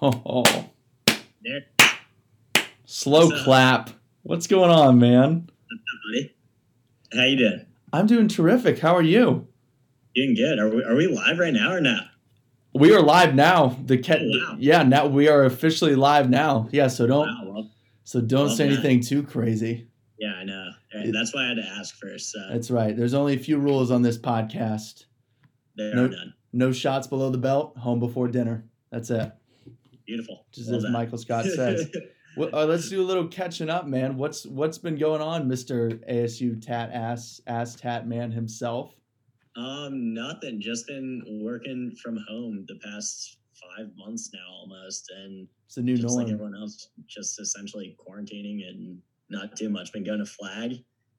Oh, There, slow What's up? clap. What's going on, man? buddy. How you doing? I'm doing terrific. How are you? Doing good. Are we are we live right now or not? We are live now. The cat, Oh, wow. yeah, now we are officially live now. Yeah, so don't Wow. Well, so don't Love say anything too crazy. yeah, I know. It- That's why I had to ask first. So That's right. There's only a few rules on this podcast. there no- are none. No shots below the belt. Home before dinner. That's it. Beautiful. Just Love as that. Michael Scott says. Well, uh, let's do a little catching up, man. What's what's been going on, Mister ASU tat ass ass tat man himself? um, nothing. Just been working from home the past five months now almost, and It's a new just like everyone else, just essentially quarantining and not too much. Been going to Flag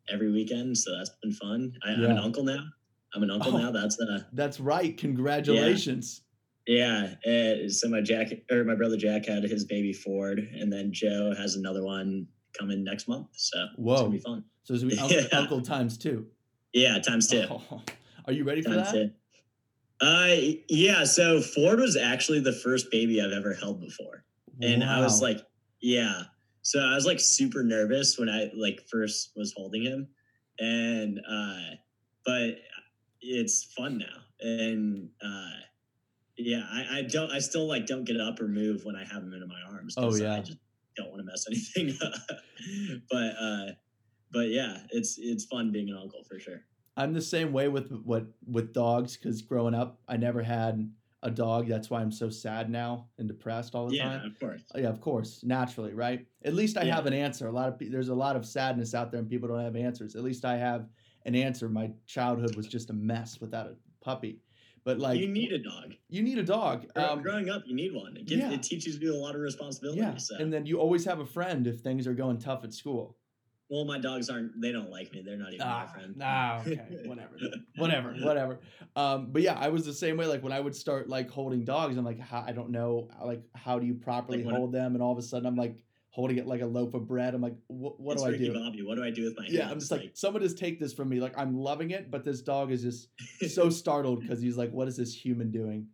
every weekend, so that's been fun. I, I'm an uncle now. I'm an uncle Oh. now. That's uh That's right. Congratulations. Yeah, uh, so my Jack or my brother Jack had his baby Ford, and then Joe has another one coming next month. So it's Whoa. gonna be fun. So it's gonna be uncle, Yeah. uncle times two. Yeah, times two. Oh, are you ready for times that? two. Uh, yeah. So Ford was actually the first baby I've ever held before, and I was like, yeah. So I was like super nervous when I like first was holding him, and uh, but it's fun now, and uh, yeah, I, I don't, I still like don't get up or move when I have him in my arms. Oh, yeah. I just don't want to mess anything up. but uh, but yeah, it's it's fun being an uncle for sure. I'm the same way with what with dogs because growing up, I never had a dog. That's why I'm so sad now and depressed all the Yeah, time. Yeah, of course. Yeah, of course, naturally, right? At least I Yeah. have an answer. A lot of there's a lot of sadness out there, and people don't have answers. At least I have an answer. My childhood was just a mess without a puppy. But like you need a dog. you need a dog. Um, Growing up, you need one. It, gives, yeah. it teaches you a lot of responsibility. yeah, So. and then you always have a friend if things are going tough at school. well, my dogs aren't. They don't like me. They're not even my friend. ah, okay, whatever, whatever, whatever. Um, but yeah, I was the same way. Like when I would start like holding dogs, I'm like, how, I don't know, like how do you properly Like hold them? And all of a sudden, I'm like holding it like a loaf of bread. I'm like, what, do I do? Bobby. What do I do with my Yeah, hands? I'm just like, someone just take this from me. Like I'm loving it, but this dog is just so startled because he's like, what is this human doing?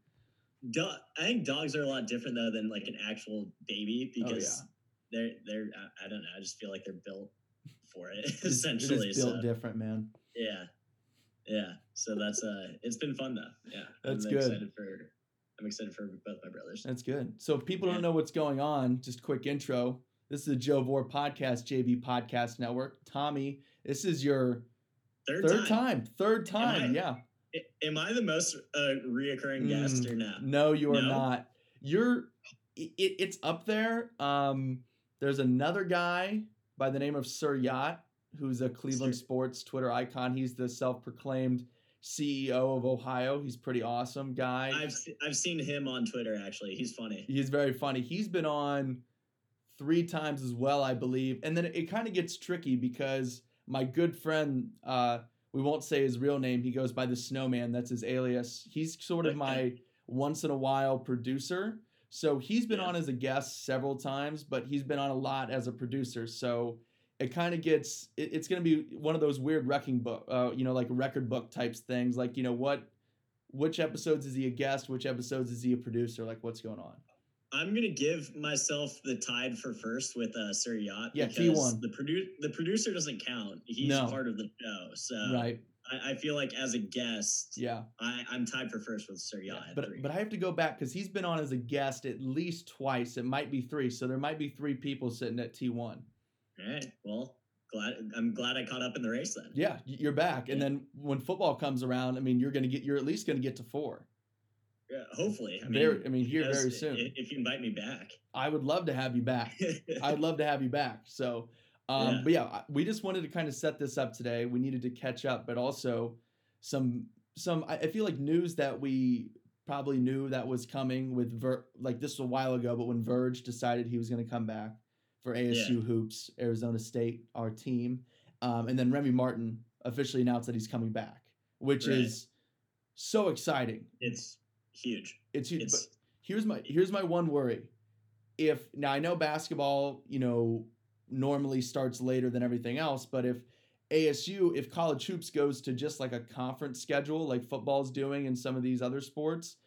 Do- I think dogs are a lot different though than like an actual baby Oh, because they're they're I, I don't know. I just feel like they're built for it essentially. it built so different, man. yeah, yeah. So that's uh, it's been fun though. Yeah, That's I'm good. Excited for I'm excited for both my brothers. That's good. So if people Yeah. don't know what's going on, just quick intro. This is the Joe Vore Podcast, JV Podcast Network. Tommy, this is your Third, third time. time. Third Am I? time, yeah. Am I the most uh, reoccurring guest Mm, or no? No, you are No? not. You're it, it's up there. Um there's another guy by the name of Sir Yacht who's a Cleveland Sir- sports Twitter icon. He's the self-proclaimed CEO of Ohio. He's pretty awesome guy. I've I've seen him on Twitter actually. He's funny. He's very funny. He's been on three times as well, I believe. And then it kind of gets tricky because my good friend, uh, we won't say his real name. He goes by the Snowman. That's his alias. He's sort of my once in a while producer. So he's been Yeah. on as a guest several times, but he's been on a lot as a producer. So it kind of gets it, it's going to be one of those weird wrecking book, uh, you know, like record book types things. Like you know what, which episodes is he a guest? Which episodes is he a producer? Like what's going on? I'm gonna give myself the tied for first with uh, Sir Yacht. Yeah, because T1. The produ- the producer doesn't count. He's No. part of the show. So right. I, I feel like as a guest, Yeah. I, I'm tied for first with Sir Yacht. at But three. but I have to go back because he's been on as a guest at least twice. It might be three. So there might be three people sitting at T one. All right. Well, glad I'm glad I caught up in the race then. Yeah, you're back. And then when football comes around, I mean, you're gonna get you're at least gonna get to four. Yeah, hopefully. I mean, Very- I mean, here very soon. If you invite me back. I would love to have you back. I'd love to have you back. So, um, Yeah. but yeah, we just wanted to kind of set this up today. We needed to catch up, but also some some. I feel like news that we probably knew that was coming with Ver. Like this was a while ago, but when Verge decided he was going to come back for ASU hoops, Arizona State, our team, um, and then Remy Martin officially announced that he's coming back, which Right. is so exciting. It's huge. It's huge. It's But here's my here's my one worry. If now I know basketball, you know, normally starts later than everything else, but if ASU, if college hoops goes to just like a conference schedule, like football's doing and some of these other sports,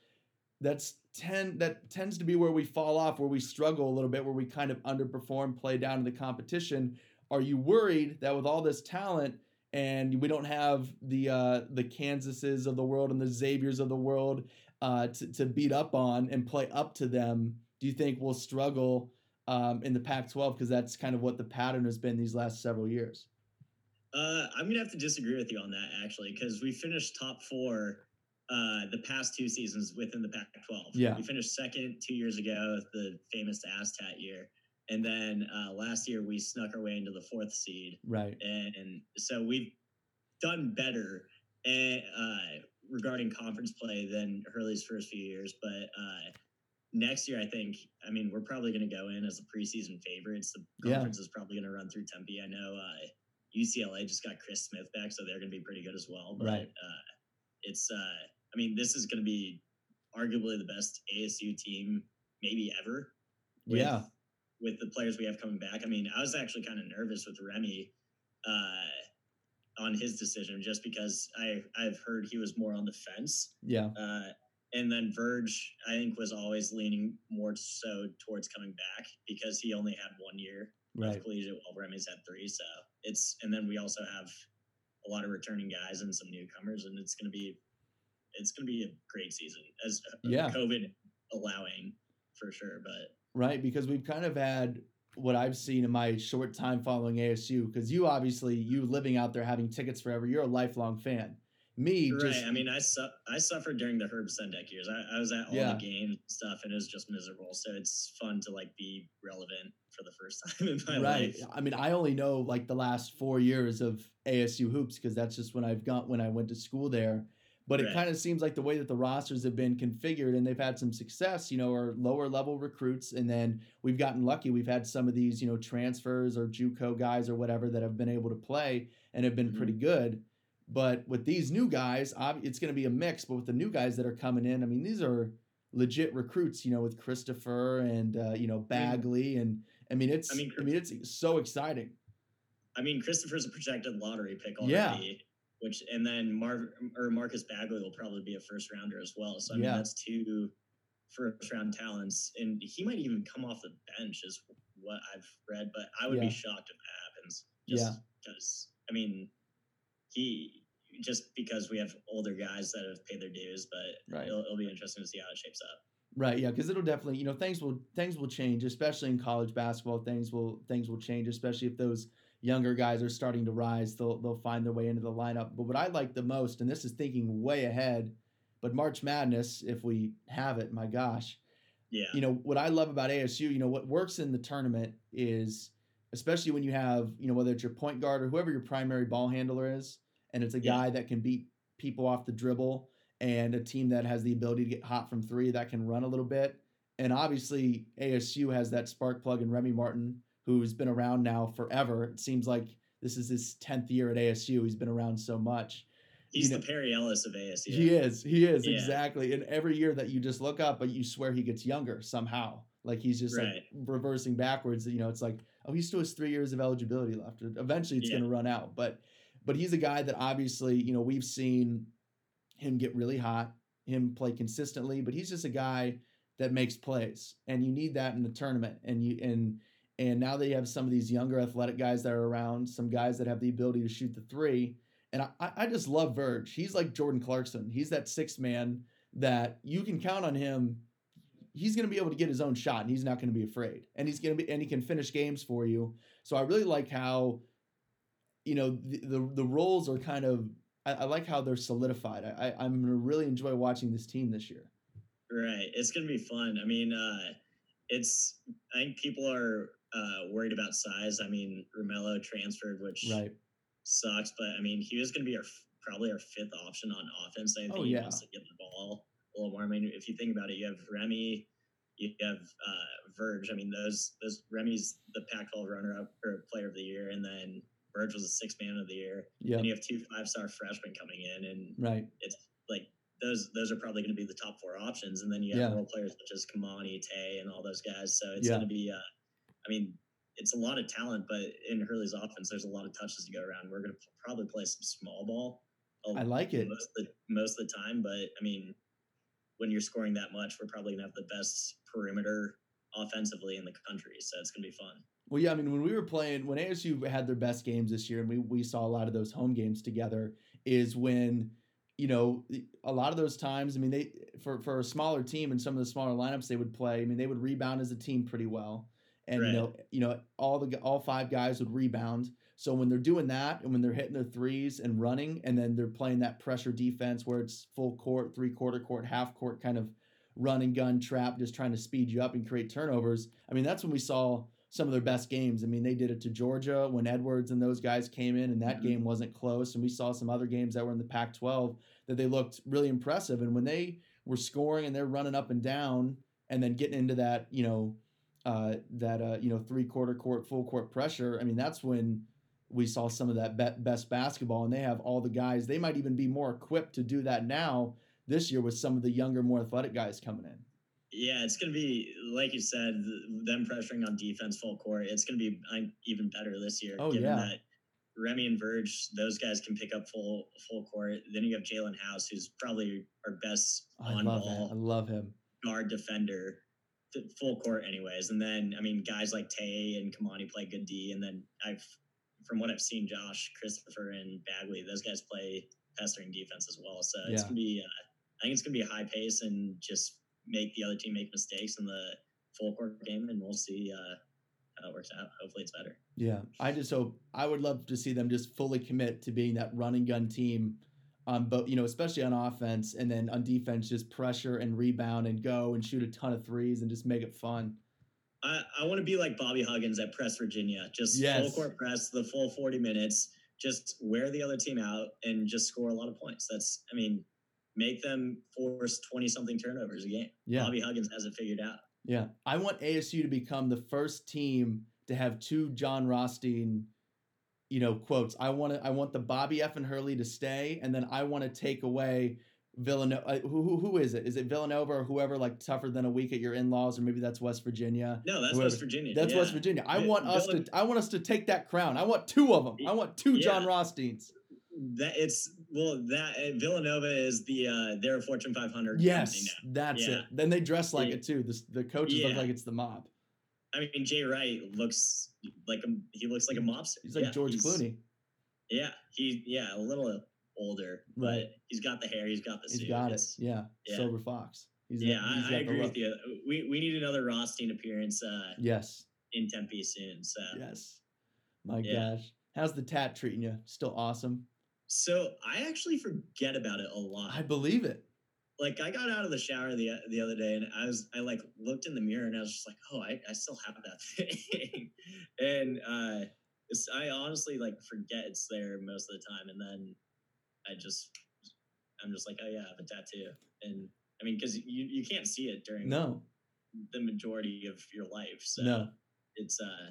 that's tend that tends to be where we fall off, where we struggle a little bit, where we kind of underperform, play down in the competition. Are you worried that with all this talent and we don't have the uh, the Kansases of the world and the Xaviers of the world uh, to, to beat up on and play up to them? Do you think we'll struggle um, in the Pac-12 because that's kind of what the pattern has been these last several years? Uh, I'm gonna have to disagree with you on that actually, because we finished top four uh, the past two seasons within the Pac-12. Yeah, we finished second two years ago, the famous Aztat year, and then uh, last year we snuck our way into the fourth seed. Right, and, and so we've done better and, uh, regarding conference play than Hurley's first few years, but. Uh, next year, I think, I mean, we're probably going to go in as the preseason favorites. The conference yeah. is probably going to run through Tempe. I know uh, UCLA just got Chris Smith back, so they're going to be pretty good as well. But right. uh, it's, uh, I mean, this is going to be arguably the best ASU team maybe ever. With, yeah. With the players we have coming back. I mean, I was actually kind of nervous with Remy uh, on his decision just because I, I've heard he was more on the fence. Yeah. Uh, and then Verge, I think, was always leaning more so towards coming back because he only had one year right. of collegiate while Remy's had three. So it's and then we also have a lot of returning guys and some newcomers, and it's going to be it's going to be a great season as uh, yeah. COVID allowing for sure. But right because we've kind of had what I've seen in my short time following ASU because you obviously you living out there having tickets forever, you're a lifelong fan me right. just I mean, I su- I suffered during the Herb Sendek years. I, I was at all yeah. the game stuff, and it was just miserable. So it's fun to like be relevant for the first time in my right. life. I mean, I only know like the last four years of ASU hoops because that's just when I've got when I went to school there. But right. it kind of seems like the way that the rosters have been configured and they've had some success, you know, are lower level recruits. And then we've gotten lucky. We've had some of these, you know, transfers or JUCO guys or whatever that have been able to play and have been mm-hmm. pretty good. But with these new guys, it's going to be a mix. But with the new guys that are coming in, I mean, these are legit recruits. You know, with Christopher and uh, you know Bagley, and I mean, it's I mean, I mean, it's so exciting. I mean, Christopher's a projected lottery pick already. Which and then Mar or Marcus Bagley will probably be a first rounder as well. So I mean, yeah. that's two first round talents, and he might even come off the bench, is what I've read. But I would yeah. be shocked if that happens. Just yeah. Because I mean, he just because we have older guys that have paid their dues, but right. it'll, it'll be interesting to see how it shapes up. Right. Yeah. Because it'll definitely, you know, things will things will change, especially in college basketball. Things will things will change, especially if those younger guys are starting to rise. They'll they'll find their way into the lineup. But what I like the most, and this is thinking way ahead, but March Madness, if we have it, my gosh. Yeah. You know what I love about ASU. You know what works in the tournament is especially when you have, you know, whether it's your point guard or whoever your primary ball handler is, and it's a yeah. guy that can beat people off the dribble and a team that has the ability to get hot from three that can run a little bit. And obviously, ASU has that spark plug in Remy Martin, who's been around now forever. It seems like this is his 10th year at ASU. He's been around so much. He's you know, the Perry Ellis of ASU. He is. He is, yeah. exactly. And every year that you just look up, but you swear he gets younger somehow. Like he's just right. like reversing backwards. You know, it's like, oh, he still has three years of eligibility left. Eventually, it's yeah. going to run out. But but he's a guy that obviously, you know, we've seen him get really hot, him play consistently, but he's just a guy that makes plays. And you need that in the tournament. And you and and now they have some of these younger athletic guys that are around, some guys that have the ability to shoot the three. And I, I just love Verge. He's like Jordan Clarkson. He's that sixth man that you can count on him he's going to be able to get his own shot and he's not going to be afraid and he's going to be and he can finish games for you so i really like how you know the the, the roles are kind of I, I like how they're solidified I, I i'm going to really enjoy watching this team this year right it's going to be fun i mean uh it's i think people are uh worried about size i mean Romello transferred which right sucks but i mean he was going to be our probably our fifth option on offense i think oh, he yeah. wants to get the ball a little more i mean if you think about it you have remy you have uh, Verge. I mean, those those Remy's the Pac-12 runner-up or Player of the Year, and then Verge was a six man of the year. Yeah. And you have two five star freshmen coming in, and right. it's like those those are probably going to be the top four options, and then you have yeah. role players such as Kimani, Tay, and all those guys. So it's yeah. going to be, uh, I mean, it's a lot of talent, but in Hurley's offense, there's a lot of touches to go around. We're going to probably play some small ball. I like it most of the, most of the time, but I mean, when you're scoring that much, we're probably gonna have the best perimeter offensively in the country. So it's gonna be fun. Well, yeah, I mean, when we were playing, when ASU had their best games this year, and we we saw a lot of those home games together, is when you know a lot of those times. I mean, they for for a smaller team and some of the smaller lineups they would play. I mean, they would rebound as a team pretty well, and Right. you know, you know, all the all five guys would rebound. So when they're doing that, and when they're hitting their threes and running, and then they're playing that pressure defense where it's full court, three quarter court, half court kind of run and gun trap, just trying to speed you up and create turnovers. I mean, that's when we saw some of their best games. I mean, they did it to Georgia when Edwards and those guys came in, and that Mhm. game wasn't close. And we saw some other games that were in the Pac 12 that they looked really impressive. And when they were scoring and they're running up and down and then getting into that, you know, uh, that, uh, you know, three quarter court, full court pressure, I mean, that's when we saw some of that be- best basketball. And they have all the guys, they might even be more equipped to do that now this year with some of the younger, more athletic guys coming in. Yeah, it's gonna be like you said, them pressuring on defense full court. It's gonna be uh, even better this year, Oh, given yeah. that Remy and Verge, those guys can pick up full full court. Then you have Jaelen House, who's probably our best I on love that. I ball love him. guard defender, full court, anyways. And then I mean, guys like Tay and Kimani play good D. And then I've, from what I've seen, Josh, Christopher, and Bagley, those guys play pestering defense as well. So it's gonna be, uh, I think it's gonna be a high pace and just make the other team make mistakes in the full court game, and we'll see uh, how it works out. Hopefully, it's better. Yeah, I just hope I would love to see them just fully commit to being that running gun team on both, you know, especially on offense and then on defense, just pressure and rebound and go and shoot a ton of threes and just make it fun. I, I want to be like Bobby Huggins at Press Virginia, just Yes. full court press, the full 40 minutes, just wear the other team out and just score a lot of points. That's, I mean, make them force 20 something turnovers a game. Yeah, Bobby Huggins has it figured out. yeah. I want ASU to become the first team to have two Jon Rothstein, you know, quotes. I want to, I want the Bobby F and Hurley to stay, and then I want to take away Villanova. uh, Who, who, who is it? Is it Villanova or whoever? Like tougher than a week at your in laws, or maybe that's West Virginia. No, that's Whoever- West Virginia. That's yeah. West Virginia. I want us Villan- to. I want us to take that crown. I want two of them. I want two Jon Yeah. Rothsteins. That it's well that uh, Villanova is the uh they're a Fortune 500 Yes, now. that's Yeah. it. Then they dress like it too. The, the coaches look like it's the mob. I mean, Jay Wright looks like a he looks like a mobster. He's like Yeah, George Clooney. Yeah, he yeah a little older, Right. but he's got the hair, he's got the He's suit. got it. Yeah. yeah. Sober Fox. He's yeah, he's I, I agree with you. We we need another Rothstein appearance uh, Yes. in Tempe soon. So Yes. My Yeah. gosh. How's the tat treating you? Still awesome. so I actually forget about it a lot. I believe it. Like I got out of the shower the the other day and I was I like looked in the mirror and I was just like, oh, I, I still have that thing, and uh, I honestly like forget it's there most of the time, and then I just I'm just like, oh yeah, I have a tattoo, and I mean because you you can't see it during No. the majority of your life, so No. it's uh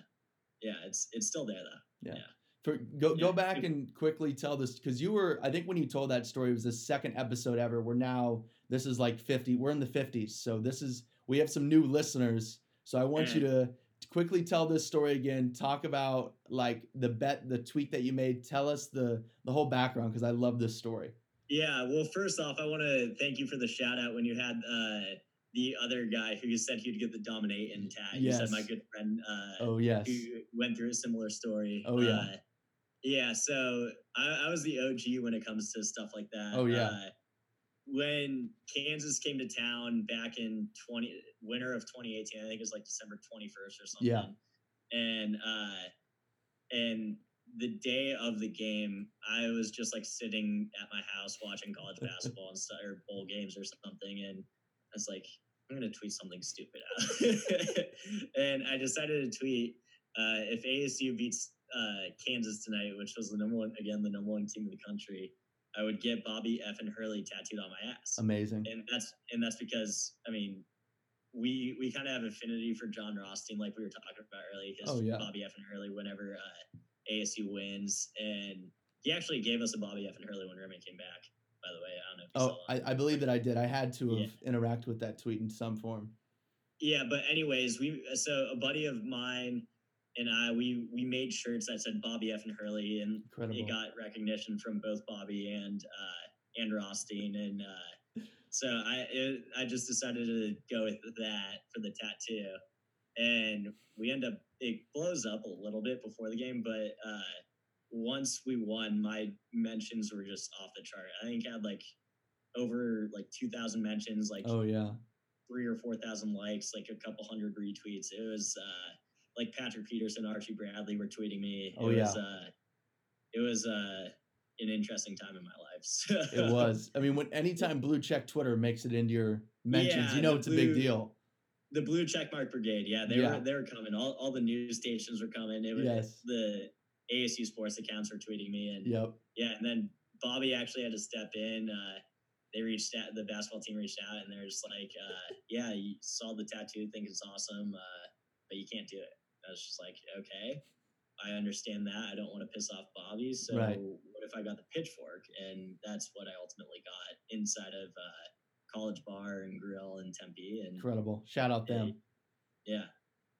yeah, it's it's still there though. Yeah. For, go go Yeah. back and quickly tell this because you were I think when you told that story it was the second episode ever. We're now this is like fifty. We're in the fifties, so this is we have some new listeners. So I want you to quickly tell this story again. Talk about like the bet, the tweet that you made. Tell us the the whole background because I love this story. Yeah, well, first off, I want to thank you for the shout out when you had uh, the other guy who you said he'd get the dominate in tag. You said Yes. my good friend uh, Oh yes, who went through a similar story. Oh, yeah. Uh, yeah, so I, I was the OG when it comes to stuff like that. Oh, yeah. When Kansas came to town back in 20 winter of 2018, I think it was like December 21st or something. Yeah. And uh and the day of the game, I was just like sitting at my house watching college basketball and stuff, or bowl games or something, and I was like, I'm gonna tweet something stupid out, and I decided to tweet uh, if ASU beats uh, Kansas tonight, which was the number one again the number one team in the country, I would get Bobby F and Hurley tattooed on my ass, amazing. and that's and that's because I mean. We, we kind of have affinity for Jon Rothstein, like we were talking about earlier. His Oh, yeah. Bobby F and Hurley whenever uh, ASU wins, and he actually gave us a Bobby F and Hurley when Remy came back. By the way, I don't know if you Oh. I, I believe that I did. I had to have Yeah. interact with that tweet in some form. Yeah, but anyways, we so a buddy of mine and I we we made shirts that said Bobby F and Hurley, and Incredible. it got recognition from both Bobby and uh, and Rothstein, and uh, So I it, I just decided to go with that for the tattoo, and we end up it blows up a little bit before the game, but uh, once we won, my mentions were just off the chart. I think I had like over like two thousand mentions, like Oh yeah. three or four thousand likes, like a couple hundred retweets. It was uh, like Patrick Peterson, Archie Bradley were tweeting me. Oh, it yeah. was uh, it was uh, an interesting time in my life. So. It was. I mean, when anytime blue check Twitter makes it into your mentions, Yeah, you know it's a big deal. the blue checkmark brigade. Yeah, they Yeah. were they were coming. All, all the news stations were coming. It was Yes. the ASU sports accounts were tweeting me, and Yep. yeah, and then Bobby actually had to step in. Uh, they reached out, the basketball team reached out, and they're just like, uh, "Yeah, you saw the tattoo, think it's awesome, uh, but you can't do it." I was just like, "Okay, I understand that. I don't want to piss off Bobby, so Right. what if I got the pitchfork?" And that's what I ultimately got inside of uh, College Bar and Grill in Tempe, and Incredible. Shout out them. yeah,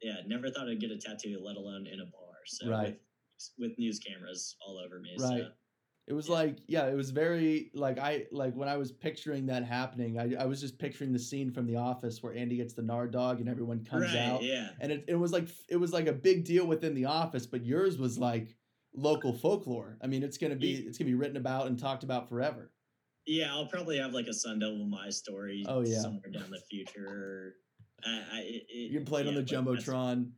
yeah. Never thought I'd get a tattoo, let alone in a bar. So Right. with, with news cameras all over me. Right. So It was Yeah. like, yeah, it was very like I like when I was picturing that happening, I, I was just picturing the scene from The Office where Andy gets the Nard dog and everyone comes right, out. yeah. And it, it was like it was like a big deal within the office, but yours was like local folklore. I mean, it's gonna be it's gonna be written about and talked about forever. Yeah, I'll probably have like a Sun Devil My story Oh, yeah. somewhere down the future. I, I, it, You can play it on the jumbotron.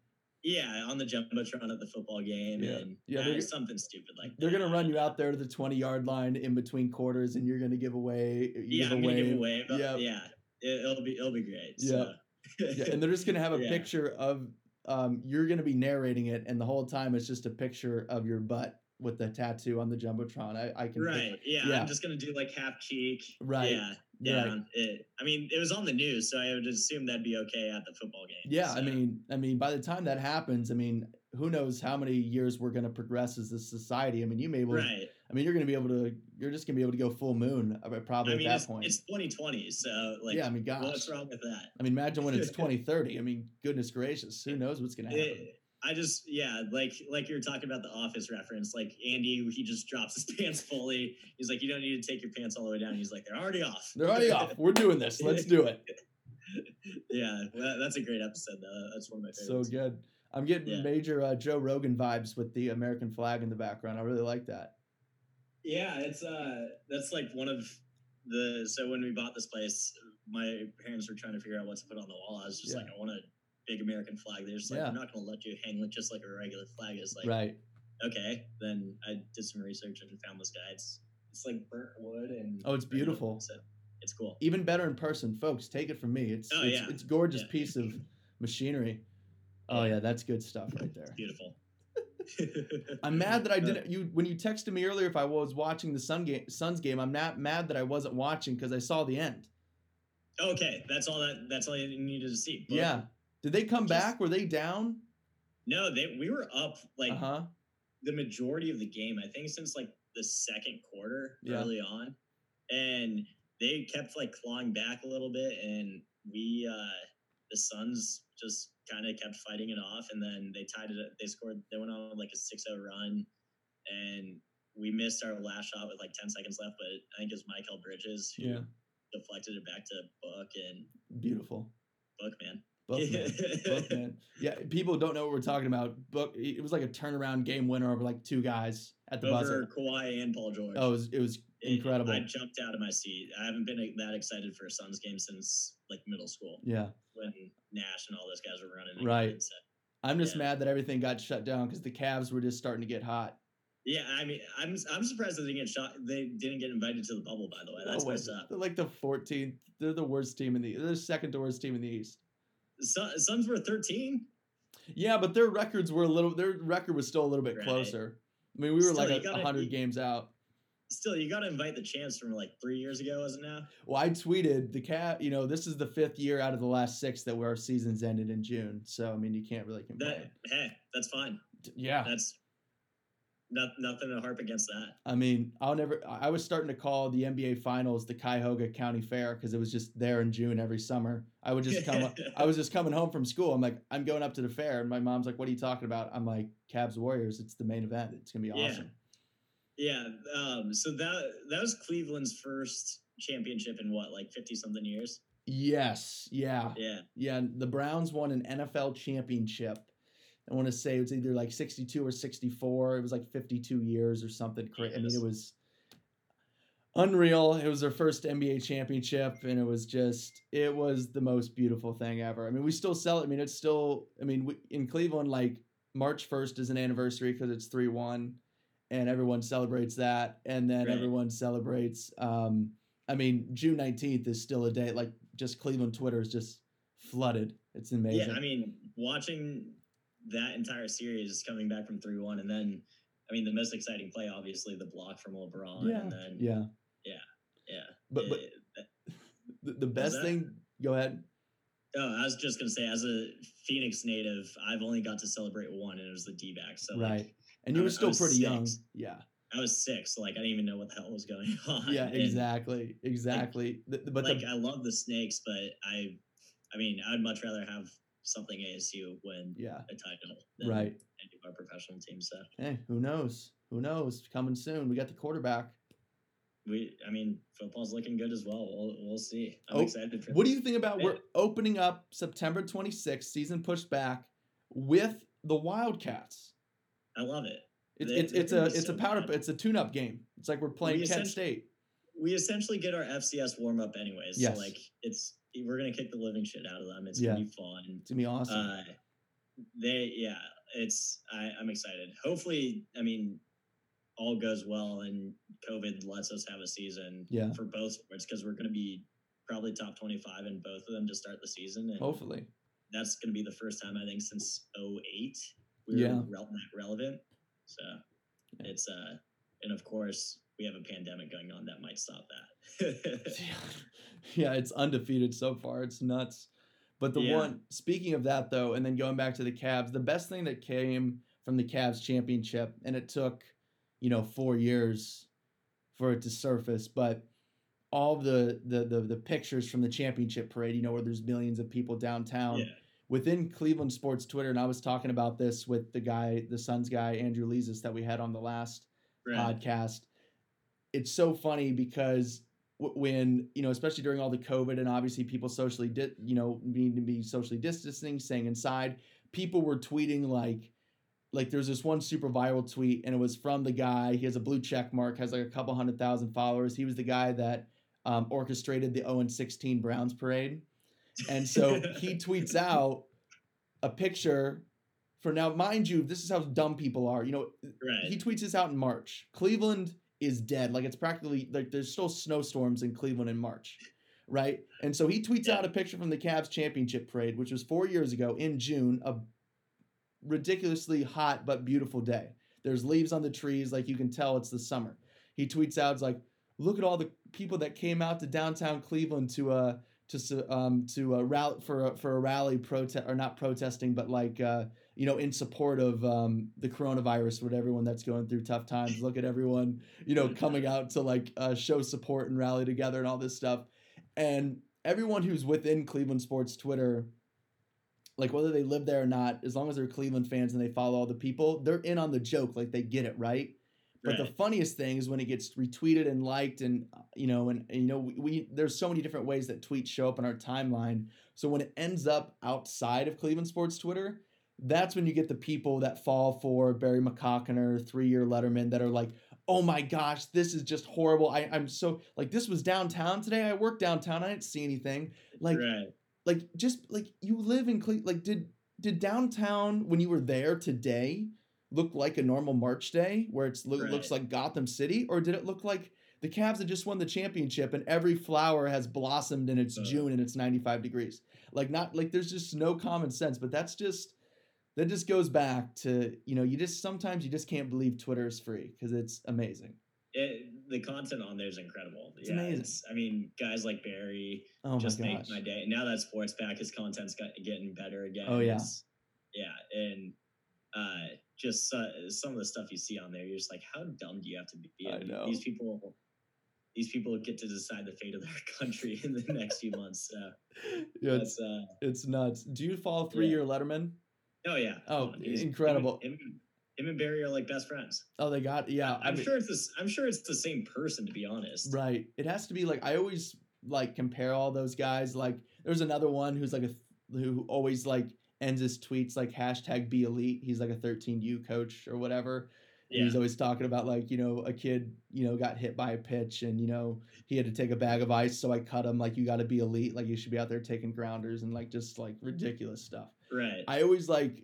Yeah, on the jumbotron at the football game, Yeah. and Yeah, yeah, something stupid like They're that. gonna run you out there to the twenty yard line in between quarters, and you're gonna give away. Yeah, give I'm away, gonna give away. But yeah. yeah, it, it'll be it'll be great. Yeah. So. yeah, and they're just gonna have a Yeah. picture of um, you're gonna be narrating it, and the whole time it's just a picture of your butt with the tattoo on the jumbotron. I, I can Right. Yeah, yeah. I'm just gonna do like half cheek. Right, Yeah. Down. It, I mean, it was on the news, so I would assume that'd be okay at the football game. Yeah, I mean, I mean, by the time that happens, I mean, who knows how many years we're gonna progress as a society? I mean, you may able, right. I mean, you're gonna be able to, you're just gonna be able to go full moon, uh, probably I mean, at that it's, point. it's 2020, so like, yeah, I mean, gosh, what's wrong with that? I mean, imagine when it's 2030. I mean, goodness gracious, who knows what's gonna happen? It- I just, yeah, like like you were talking about the office reference. Like Andy, he just drops his pants fully. He's like, you don't need to take your pants all the way down. He's like, they're already off. They're already off. We're doing this. Let's do it. yeah, well, that's a great episode though. That's one of my favorites. So good. I'm getting Yeah. major uh, Joe Rogan vibes with the American flag in the background. I really like that. Yeah, it's uh that's like one of the so when we bought this place, my parents were trying to figure out what to put on the wall. I was just Yeah. like, I want a big American flag. They're just like, Yeah. I'm not gonna let you hang with just like a regular flag. It's like right. okay. Then I did some research and found this guy. It's it's like burnt wood and Oh, it's beautiful. So it's cool. Even better in person, folks. Take it from me. It's Oh, it's, yeah. it's gorgeous Yeah. piece of machinery. Oh Yeah. that's good stuff right there. Beautiful. I'm mad that I didn't. You when you texted me earlier if I was watching the Sun game, Suns game. I'm not mad that I wasn't watching because I saw the end. Okay, that's all that that's all you needed to see. But yeah. Did they come Just- back? Were they down? No, they we were up like Uh huh. the majority of the game. I think since like the second quarter Yeah. early on, and they kept like clawing back a little bit, and we uh the Suns just kind of kept fighting it off, and then they tied it. up. They scored. They went on like a 6-0 run, and we missed our last shot with like ten seconds left. But I think it was Mikal Bridges who Yeah. deflected it back to Book and Beautiful. Book man. Book man. Book man. Yeah. People don't know what we're talking about. Book. It was like a turnaround game winner over like two guys at the Over buzzer. Kawhi and Paul George. Oh, it was, it was It- incredible. I jumped out of my seat. I haven't been that excited for a Suns game since like middle school yeah. when Nash and all those guys were running. Right. I'm just Yeah. mad that everything got shut down because the Cavs were just starting to get hot. yeah, I mean, I'm I'm surprised they didn't get shot. They didn't get invited to the bubble. By the way, that's messed up. They're like the 14th. They're the worst team in the. They're the second to worst team in the East. Sun, Suns were 13. Yeah, but their records were a little. Their record was still a little bit Right. closer. I mean, we were Still, like a hundred you- games out. Still, you got to invite the champs from like three years ago, wasn't now? Well, I tweeted the cat. You know, this is the fifth year out of the last six that where our seasons ended in June. So I mean, you can't really complain. That hey, that's fine. yeah, That's not, nothing to harp against that. I mean, I'll never. I was starting to call the NBA Finals the Cuyahoga County Fair because it was just there in June every summer. I would just come. I was just coming home from school. I'm like, I'm going up to the fair, and my mom's like, "What are you talking about?" I'm like, "Cavs Warriors. It's the main event. It's gonna be Yeah. awesome." Yeah. Um, so that that was Cleveland's first championship in what, like fifty something years? Yes. Yeah. Yeah. Yeah. The Browns won an NFL championship. I want to say it was either like 62 or 64. It was like 52 years or something. Cra- I mean, it was unreal. It was their first NBA championship, and it was just, it was the most beautiful thing ever. I mean, we still sell it. I mean, it's still, I mean, we, in Cleveland, like March 1st is an anniversary because it's 3 1, and everyone celebrates that. And then Right. everyone celebrates, um, I mean, June 19th is still a day, like just Cleveland Twitter is just flooded. It's amazing. Yeah, I mean, watching that entire series coming back from three one, and then, I mean, the most exciting play, obviously, the block from LeBron, yeah, and then yeah. yeah. But but eh, the, the best that? thing. Go ahead. Oh, I was just gonna say, as a Phoenix native, I've only got to celebrate one, and it was the D back. So like, right, and you were still was pretty young. Yeah, I was six, so like I didn't even know what the hell was going on. yeah, And, exactly, exactly. The- the- but like the, I love the snakes, but I, I mean, I'd much rather have something ASU win yeah, a title than right. any of our professional teams. So Hey, who knows? Who knows? Coming soon. We got the quarterback. we, I mean, football's looking good as well. We'll, we'll see. I'm Oh, excited for. What do you think about we're opening up September 26th, season pushed back with the Wildcats? I love it. It's They- it's it's a it's a powder good. it's a tune up game. It's like we're playing We Kent State. We essentially get our FCS warm up anyways. Yes. So like, it's we're gonna kick the living shit out of them. It's Yeah. gonna be fun. It's gonna be awesome. Uh, they yeah, it's I, I'm excited. Hopefully, I mean, all goes well and COVID lets us have a season Yeah. for both sports because we're going to be probably top 25 in both of them to start the season. And Hopefully. that's going to be the first time I think since 08 we were Yeah. that relevant. So Yeah. it's uh and of course we have a pandemic going on that might stop that. yeah, it's undefeated so far. It's nuts. But the Yeah. one speaking of that though, and then going back to the Cavs, the best thing that came from the Cavs championship, and it took, you know, four years for it to surface, but all the the the, the pictures from the championship parade, you know, where there's millions of people downtown. yeah. Within Cleveland sports Twitter, and I was talking about this with the guy, the Suns guy, Andrew Leasis, that we had on the last Right. podcast. It's so funny because when you know, especially during all the COVID and obviously people socially, di- you know, need to be socially distancing, staying inside. People were tweeting like, like there's this one super viral tweet, and it was from the guy. He has a blue check mark, has like a couple hundred thousand followers. He was the guy that um, orchestrated the 0 16 Browns parade, and so he tweets out a picture. For now, mind you, this is how dumb people are. You know, right. he tweets this out in March. Cleveland is dead. Like it's practically like there's still snowstorms in Cleveland in March, right? And so he tweets out a picture from the Cavs championship parade, which was four years ago in June, a ridiculously hot but beautiful day. There's leaves on the trees, like you can tell it's the summer. He tweets out, "It's like, look at all the people that came out to downtown Cleveland to uh to um to uh, rally for a, for a rally protest or not protesting, but like uh you know, in support of um, the coronavirus with everyone that's going through tough times. Look at everyone, you know, coming out to like uh, show support and rally together and all this stuff. And everyone who's within Cleveland sports Twitter, like whether they live there or not, as long as they're Cleveland fans and they follow all the people, they're in on the joke. Like they get it right. But the funniest thing is when it gets retweeted and liked, and you know, and, and you know, we, we there's so many different ways that tweets show up in our timeline. So when it ends up outside of Cleveland sports Twitter, that's when you get the people that fall for Barry McCockiner, three-year Letterman, that are like, "Oh my gosh, this is just horrible." I, I'm so like, this was downtown today. I worked downtown. I didn't see anything. Like, right. like just like you live in Cle like did did downtown when you were there today look like a normal March day where it's lo- looks like Gotham City or did it look like the Cavs had just won the championship and every flower has blossomed and it's Uh. June and it's 95 degrees like not like there's just no common sense but that's just that just goes back to you know you just sometimes you just can't believe Twitter is free because it's amazing It, the content on there is incredible. It's yeah, amazing. It's, I mean, guys like Barry oh just my make my day. Now that sports back, his content's got, getting better again. Oh, yeah. It's- yeah, and uh, just uh, some of the stuff you see on there, you're just like, how dumb do you have to be? I know. These people, these people get to decide the fate of their country in the next few months. So yeah, it's uh, it's nuts do you follow three-year Letterman oh yeah. Oh, he's- incredible. Him, him, him and Barry are like best friends. Oh, they got yeah. I I'm mean- sure it's this. I'm sure it's the same person to be honest. Right. It has to be like I always like compare all those guys. Like there's another one who's like a who always like ends his tweets like hashtag be elite. He's like a 13U coach or whatever. Yeah. he's always talking about like, you know, a kid, you know, got hit by a pitch and, you know, he had to take a bag of ice. So I cut him like you gotta be elite. Like you should be out there taking grounders and like just like ridiculous stuff. Right. I always like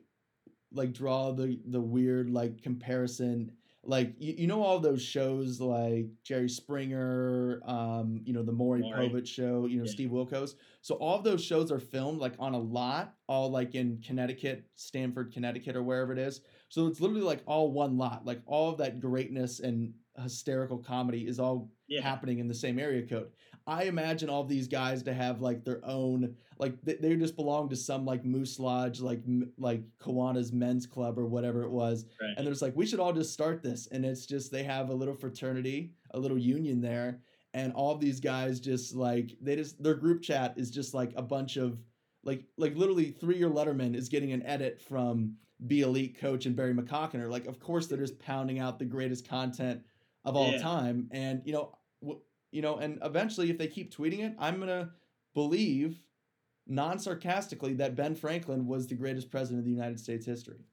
like draw the the weird like comparison like you, you know all those shows like Jerry Springer um you know the Maury Maury. Povich show you know Yeah. Steve Wilkos so all of those shows are filmed like on a lot all like in Connecticut Stamford Connecticut or wherever it is so it's literally like all one lot like all of that greatness and hysterical comedy is all Yeah. happening in the same area code. I imagine all these guys to have like their own, like they, they just belong to some like Moose Lodge, like m- like Kiwanis men's club or whatever it was, Right. and they're just like, we should all just start this, and it's just they have a little fraternity, a little union there, and all these guys just like they just their group chat is just like a bunch of like like literally three year Letterman is getting an edit from Be Elite coach and Barry McCockiner. Like, of course, they're just pounding out the greatest content of all Yeah. time, and you know, you know, and eventually, if they keep tweeting it, I'm gonna believe, non sarcastically, that Ben Franklin was the greatest president of the United States history.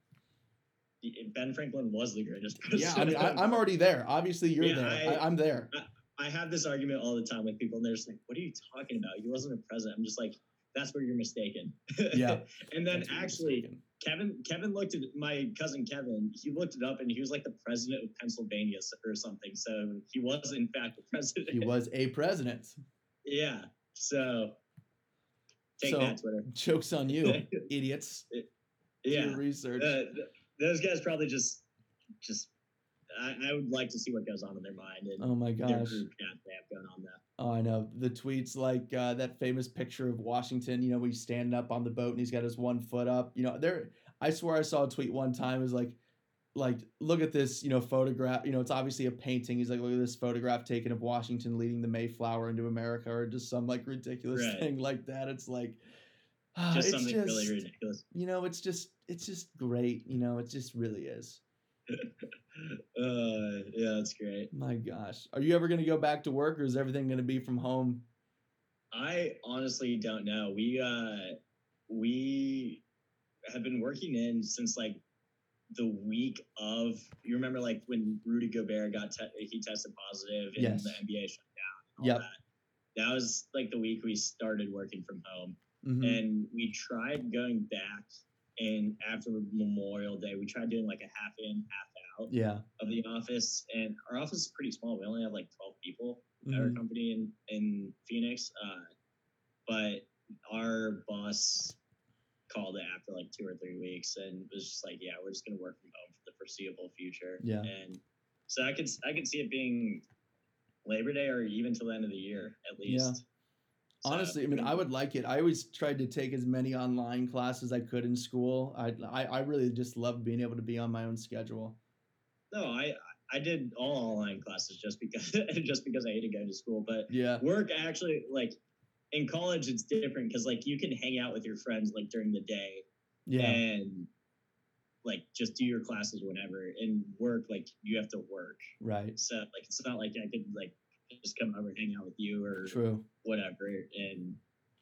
Ben Franklin was the greatest. Yeah, I mean, president. I, I'm already there. Obviously, you're Yeah, there. I- I, I'm there. I have this argument all the time with people, and they're just like, "What are you talking about? He wasn't a president." I'm just like, "That's where you're mistaken." Yeah. and then That's what you're actually, mistaken. Kevin Kevin looked at my cousin Kevin. He looked it up, and he was like the president of Pennsylvania or something. So he was in fact the president. he was a president. yeah. So take So- that, Twitter. Jokes on you, idiots. Do Yeah. your research. Uh, those guys probably just just. I, I would like to see what goes on in their mind and oh my their gosh. group chat they have going on there. Oh, I know the tweets like uh, that famous picture of Washington. You know, when he's standing up on the boat and he's got his one foot up. You know, there. I swear I saw a tweet one time. It was like, like look at this. You know, photograph. You know, it's obviously a painting. He's like, look at this photograph taken of Washington leading the Mayflower into America, or just some like ridiculous Right. thing like that. It's like, ah, Just it's something just, really ridiculous. You know, it's just it's just great. You know, it just really is. Uh, yeah, that's great. My gosh, are you ever gonna go back to work, or is everything gonna be from home? I honestly don't know. We uh we have been working in since like the week of you remember like when Rudy Gobert got te- he tested positive and Yes. the NBA shut down. Yep. That. that was like the week we started working from home. Mhm. And we tried going back and after Memorial Day, we tried doing like a half in, half out Yeah. of the office. And our office is pretty small. We only have like 12 people at our Mhm. company in, in Phoenix. Uh, but our boss called it after like two or three weeks and was just like, yeah, we're just going to work from home for the foreseeable future. Yeah. And so I could, I could see it being Labor Day or even till the end of the year at Yeah. least. Honestly, I mean, I would like it. I always tried to take as many online classes I could in school. I, I, I really just loved being able to be on my own schedule. No, I I did all online classes just because just because I hated going to school. But Yeah. work actually like in college it's different because like you can hang out with your friends like during the day Yeah. and like just do your classes whenever. and work, like you have to work. Right. So like it's not like I could like just come over and hang out with you or True. whatever. And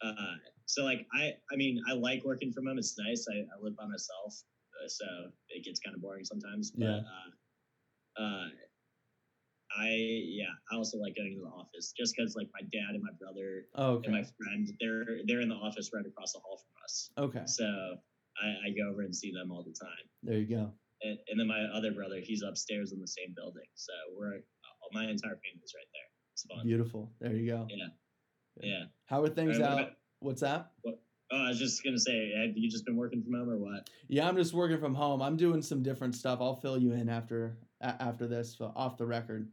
uh, so like I I mean I like working from home. It's nice. I, I live by myself, uh, so it gets kind of boring sometimes. But Yeah. uh, uh, I yeah I also like going to the office just because like my dad and my brother Oh, and my friend they're they're in the office right across the hall from us. Okay. So I, I go over and see them all the time. There you go. And, and then my other brother, he's upstairs in the same building. So we're my entire family's right there. It's fun. Beautiful. There you go. Yeah. Yeah. How are things what out? about- What's that? Oh, I was just gonna say, have you just been working from home or what? Yeah, I'm just working from home. I'm doing some different stuff. I'll fill you in after after this off the record.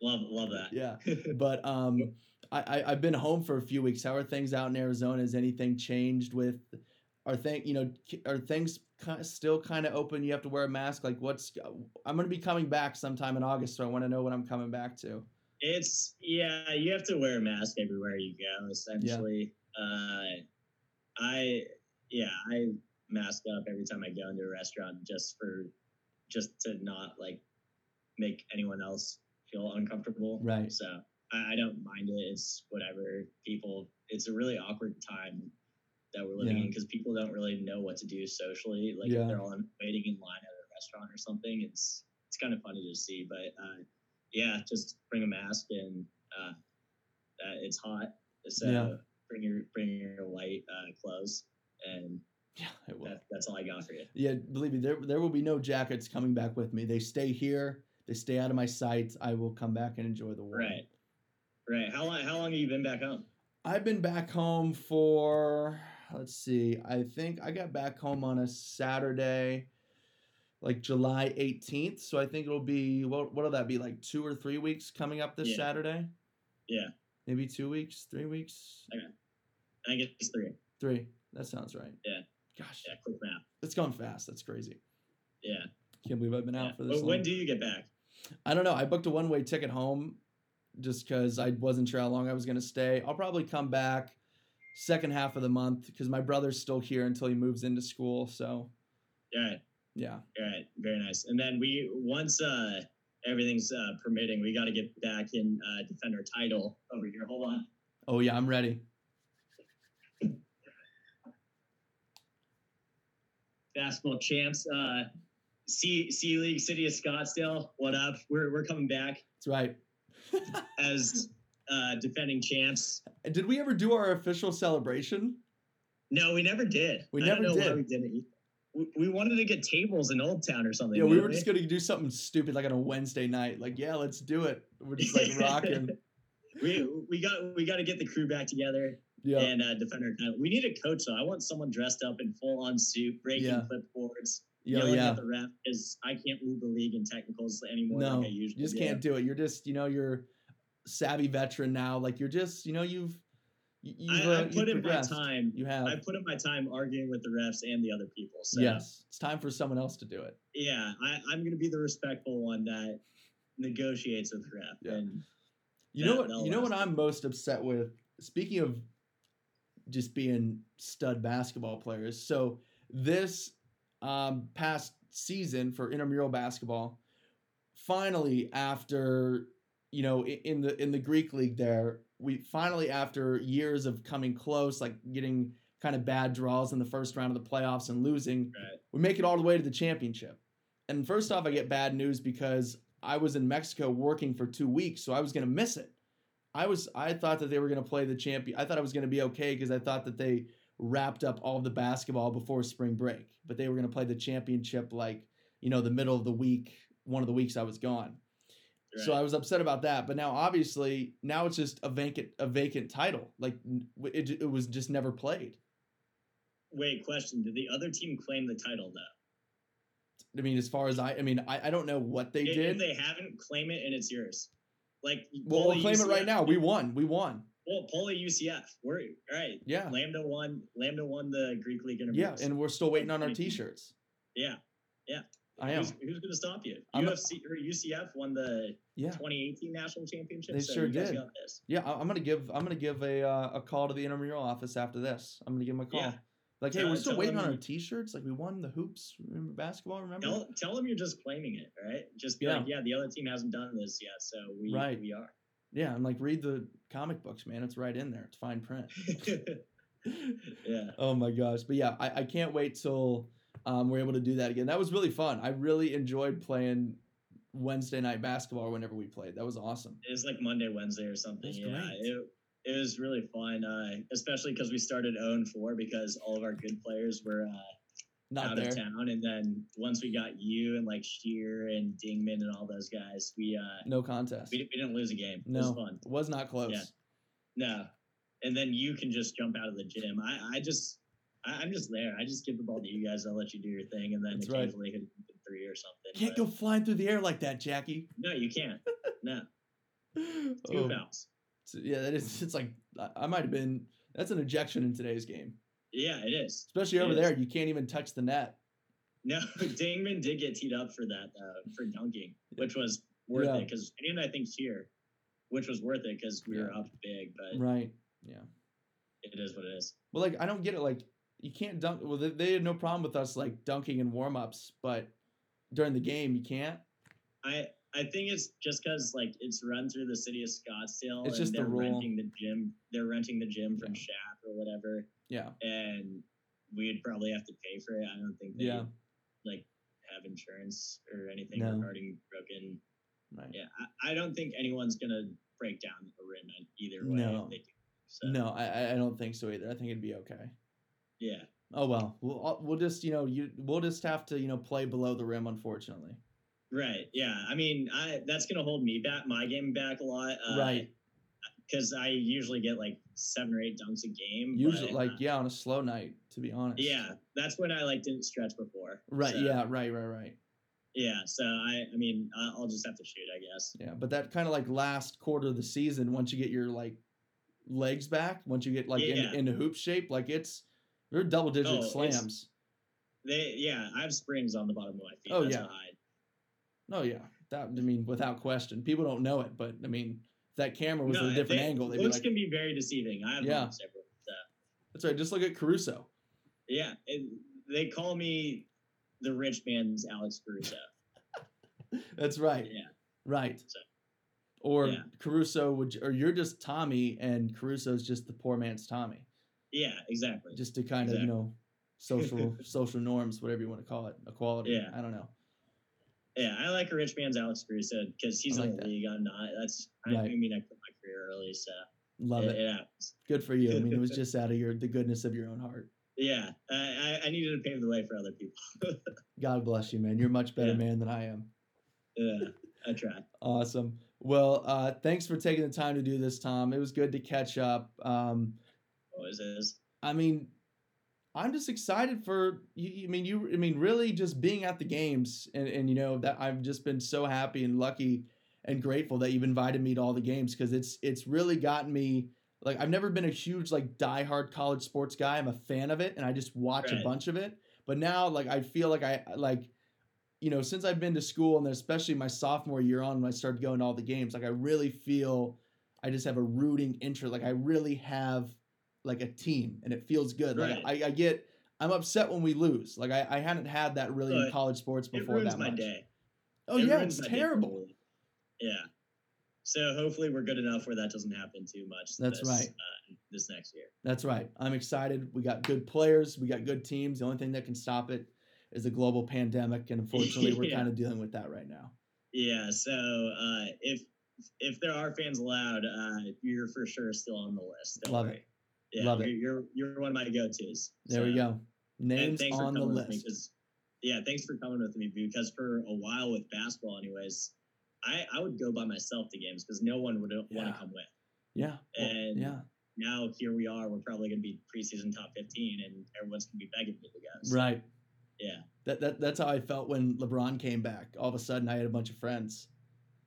Love, love that. Yeah. But um, I, I I've been home for a few weeks. How are things out in Arizona? Has anything changed with? Are thing you know are things ki- still kind of open? You have to wear a mask. Like what's? I'm gonna be coming back sometime in August, so I want to know what I'm coming back to. It's yeah, you have to wear a mask everywhere you go. Essentially, uh, I yeah, I mask up every time I go into a restaurant just for just to not like make anyone else feel uncomfortable. Right. So I, I don't mind it. It's whatever. People, it's a really awkward time that we're living Yeah. in because people don't really know what to do socially. Like Yeah. if they're all in- waiting in line at a restaurant or something, it's it's kind of funny to see. But uh, yeah, just bring a mask and uh, it's hot, so Yeah. bring your bring your light uh, clothes, and Yeah, it will. that, that's all I got for you. Yeah, believe me, there there will be no jackets coming back with me. They stay here. They stay out of my sight. I will come back and enjoy the warmth. Right. Right. How long? How long have you been back home? I've been back home for let's see. I think I got back home on a Saturday, like July 18th. So I think it'll be what what'll that be like two or three weeks coming up this Yeah. Saturday? Yeah. Maybe two weeks, three weeks, Okay. I think it's three. three. That sounds right. Yeah. Gosh, Yeah. Quick math. it's going fast. That's crazy. Yeah. Can't believe I've been yeah. out for this. When, when do you get back? I don't know. I booked a one way ticket home just because I wasn't sure how long I was going to stay. I'll probably come back second half of the month because my brother's still here until he moves into school. So, right. Yeah. All right. Very nice. And then we once uh everything's uh permitting, we got to get back and uh, defend our title over here. Hold on. Oh, yeah, I'm ready. Basketball champs. Uh, C C League City of Scottsdale. What up? We're we're coming back That's right. as uh defending champs. Did we ever do our official celebration? No, we never did. We I never don't know why did. we didn't. We, we wanted to get tables in Old Town or something. Yeah, we were just going to do something stupid like on a Wednesday night. Like, yeah, let's do it. We're just like rocking. we we got we got to get the crew back together Yeah. and uh, defend our title. We need a coach though. I want someone dressed up in full on suit, breaking Yeah. clipboards, Yeah, yelling yeah. at the ref because I can't lead the league in technicals anymore No, like I you usually just do. can't do it. You're just, you know, you're savvy veteran now. Like, you're just, you know, you've, you- I, I put in my time. You have. I put in my time arguing with the refs and the other people. So yes. It's time for someone else to do it. yeah, I, I'm gonna be the respectful one that negotiates with the ref. Yeah. And You That- know what? You know what. I'm most upset with. Speaking of just being stud basketball players, so this um, past season for intramural basketball, finally after you know in the in the Greek league there, we finally after years of coming close, like getting kind of bad draws in the first round of the playoffs and losing, Right. we make it all the way to the championship. And first off, I get bad news because I was in Mexico working for two weeks, so I was gonna miss it. I was I thought that they were gonna play the champion. I thought I was gonna be okay because I thought that they wrapped up all the basketball before spring break, but they were gonna play the championship like you know the middle of the week, one of the weeks I was gone. So I was upset about that. But now obviously now it's just a vacant a vacant title. Like it, it was just never played. wait, question: Did the other team claim the title though? I mean, as far as I, I mean, I, I don't know what they if, did. If they haven't, claim it and it's yours. Like well, we'll claim it right now. We won. We won. Well, a UCF. We're all right. Yeah. Lambda won. Lambda won the Greek League Yeah, and we're still waiting on our T-shirts. yeah. Yeah. I am. Who's, who's going to stop you? I'm a- or UCF won the Yeah, 2018 national championship. They so sure did. Yeah. I'm gonna give. I'm gonna give a uh, a call to the intramural office after this. I'm gonna give them a call. Yeah. Like, hey, Tell- we're still waiting on our T-shirts. Like, we won the hoops. Remember basketball? Remember? Tell, tell them you're just claiming it, right? Just be Yeah. like, yeah, the other team hasn't done this yet, so we Right. we are. Yeah, and like read the comic books, man. It's right in there. It's fine print. yeah. oh my gosh! But yeah, I, I can't wait till um, we're able to do that again. That was really fun. I really enjoyed playing Wednesday night basketball whenever we played. That was awesome. It was like Monday, Wednesday, or something. Yeah, it, it was really fun, uh, especially because we started 0 4 because all of our good players were uh, Not out there. of town. And then once we got you and like Sheer and Dingman and all those guys, we uh, No contest. we, we didn't lose a game. It was No, fun. was not close. Yeah. No. And then you can just jump out of the gym. I, I just, I, I'm just there. I just give the ball to you guys. I'll let you do your thing. And then That's right. hit three or something. Can't go flying through the air like that, Jackie. No, you can't. No. Two Oh, fouls. so yeah, that is. It's like I- might have been. That's an ejection in today's game, Yeah, it is. especially It over is. there. You can't even touch the net. No, Dingman did get teed up for that, uh, for dunking, which was worth Yeah. it. Because, and I think Sheer, which was worth it because we were up big, but Right. Yeah. it is what it is. Well, like I don't get it. Like you can't dunk. Well, they, they had no problem with us like dunking in warm ups, but during the game you can't. I I think it's just because like it's run through the city of Scottsdale. It's and just the they're rule. renting the gym. They're renting the gym from Yeah. Shaq or whatever, Yeah. and we'd probably have to pay for it. I don't think they Yeah. like have insurance or anything No. regarding broken. Right. Yeah, I, I don't think anyone's gonna break down a rim either way. No. If they do. So, No, I- I don't think so either. I think it'd be okay. Yeah. Oh well, we'll we'll just you know you we'll just have to you know play below the rim unfortunately. Right. Yeah. I mean, I that's gonna hold me back, my game back a lot. Uh, right. Because I usually get like seven or eight dunks a game. Usually but, like uh, yeah on a slow night to be honest. yeah, that's when I like didn't stretch before. Right. So, Yeah. Right. Right. Right. Yeah. So I, I mean, I'll just have to shoot, I guess. Yeah. But that kind of like last quarter of the season, once you get your like legs back, once you get like Yeah. in, into hoop shape, like it's they're double digit Oh, slams. They, yeah, I have springs on the bottom of my feet. Oh, that's yeah. hide. Oh yeah, that I mean without question. People don't know it, but I mean if that camera was at a different they- angle, they'd looks like, can be very deceiving. I have Yeah. everywhere, uh, so. "That's right." Just look at Caruso. Yeah, it, they call me the rich man's Alex Caruso. That's right. Yeah. Right. So, Or yeah. Caruso would, or you're just Tommy, and Caruso's just the poor man's Tommy. Yeah, exactly. Just to kind of you know social social norms, whatever you want to call it, equality. Yeah. I don't know. Yeah, I like a rich man's Alex Caruso because he's in like the that. league. I'm not. That's I, Right. I mean, I quit my career early, so Love it, it. it. Good for you. I mean, it was just out of your the goodness of your own heart. Yeah, I, I, I needed to pave the way for other people. God bless you, man. You're a much better Yeah. man than I am. yeah, I try. Awesome. Well, uh, thanks for taking the time to do this, Tom. It was good to catch up. Um, Always is. I mean, I'm just excited for you. I mean, you. I mean, really, just being at the games, and and you know that I've just been so happy and lucky and grateful that you've invited me to all the games because it's it's really gotten me. Like I've never been a huge like diehard college sports guy. I'm a fan of it, and I just watch a bunch of it. But now, like I feel like I like, you know, since I've been to school and then especially my sophomore year on when I started going to all the games, like I really feel I just have a rooting interest. Like I really have like a team, and it feels good. Like I, I get, I'm upset when we lose. Like I, I hadn't had that really in college sports before that my much. day. Oh It yeah, it's terrible. Yeah. So hopefully we're good enough where that doesn't happen too much. That's this, right. Uh, this next year. That's right. I'm excited. We got good players. We got good teams. The only thing that can stop it is a global pandemic, and unfortunately, we're kind of dealing with that right now. Yeah. So uh, if if there are fans allowed, uh, you're for sure still on the list. Don't Love it. Yeah, Love it. you're, You're one of my go tos. There we go. Names on the me yeah, thanks for coming with me because for a while with basketball, anyways, I I would go by myself to games because no one would want to come with. Yeah. Well, And yeah. now here we are. We're probably going to be preseason top fifteen, and everyone's going to be begging me to go. So, Right. Yeah. That, that that's how I felt when LeBron came back. All of a sudden, I had a bunch of friends.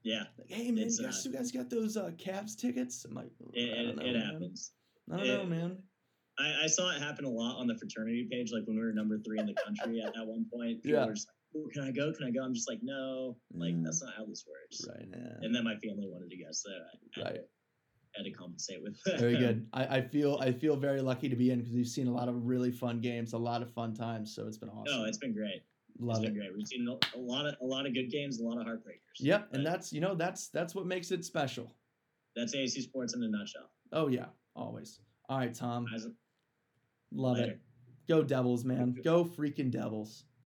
Yeah. Like, hey man, you guys, uh, you guys got those uh, Cavs tickets? I'm like, It, I it, don't know, it happens. I don't It- know, man. I, I saw it happen a lot on the fraternity page, like when we were number three in the country at, at one point. People Yeah. were just like, "Oh, can I go? Can I go? I'm just like, no, like Mm. that's not how this works. Right. Yeah. And then my family wanted to go, so I, I Right. had to compensate with Very good. I, I feel I feel very lucky to be in because we've seen a lot of really fun games, a lot of fun times. So it's been awesome. No, it's been great. Love it's it. been great. We've seen a, a lot of a lot of good games, a lot of heartbreakers. Yep, and that's you know that's that's what makes it special. that's AAC sports in a nutshell. Oh yeah, always. All right, Tom. Love later. it. Go Devils, man. Go freaking Devils.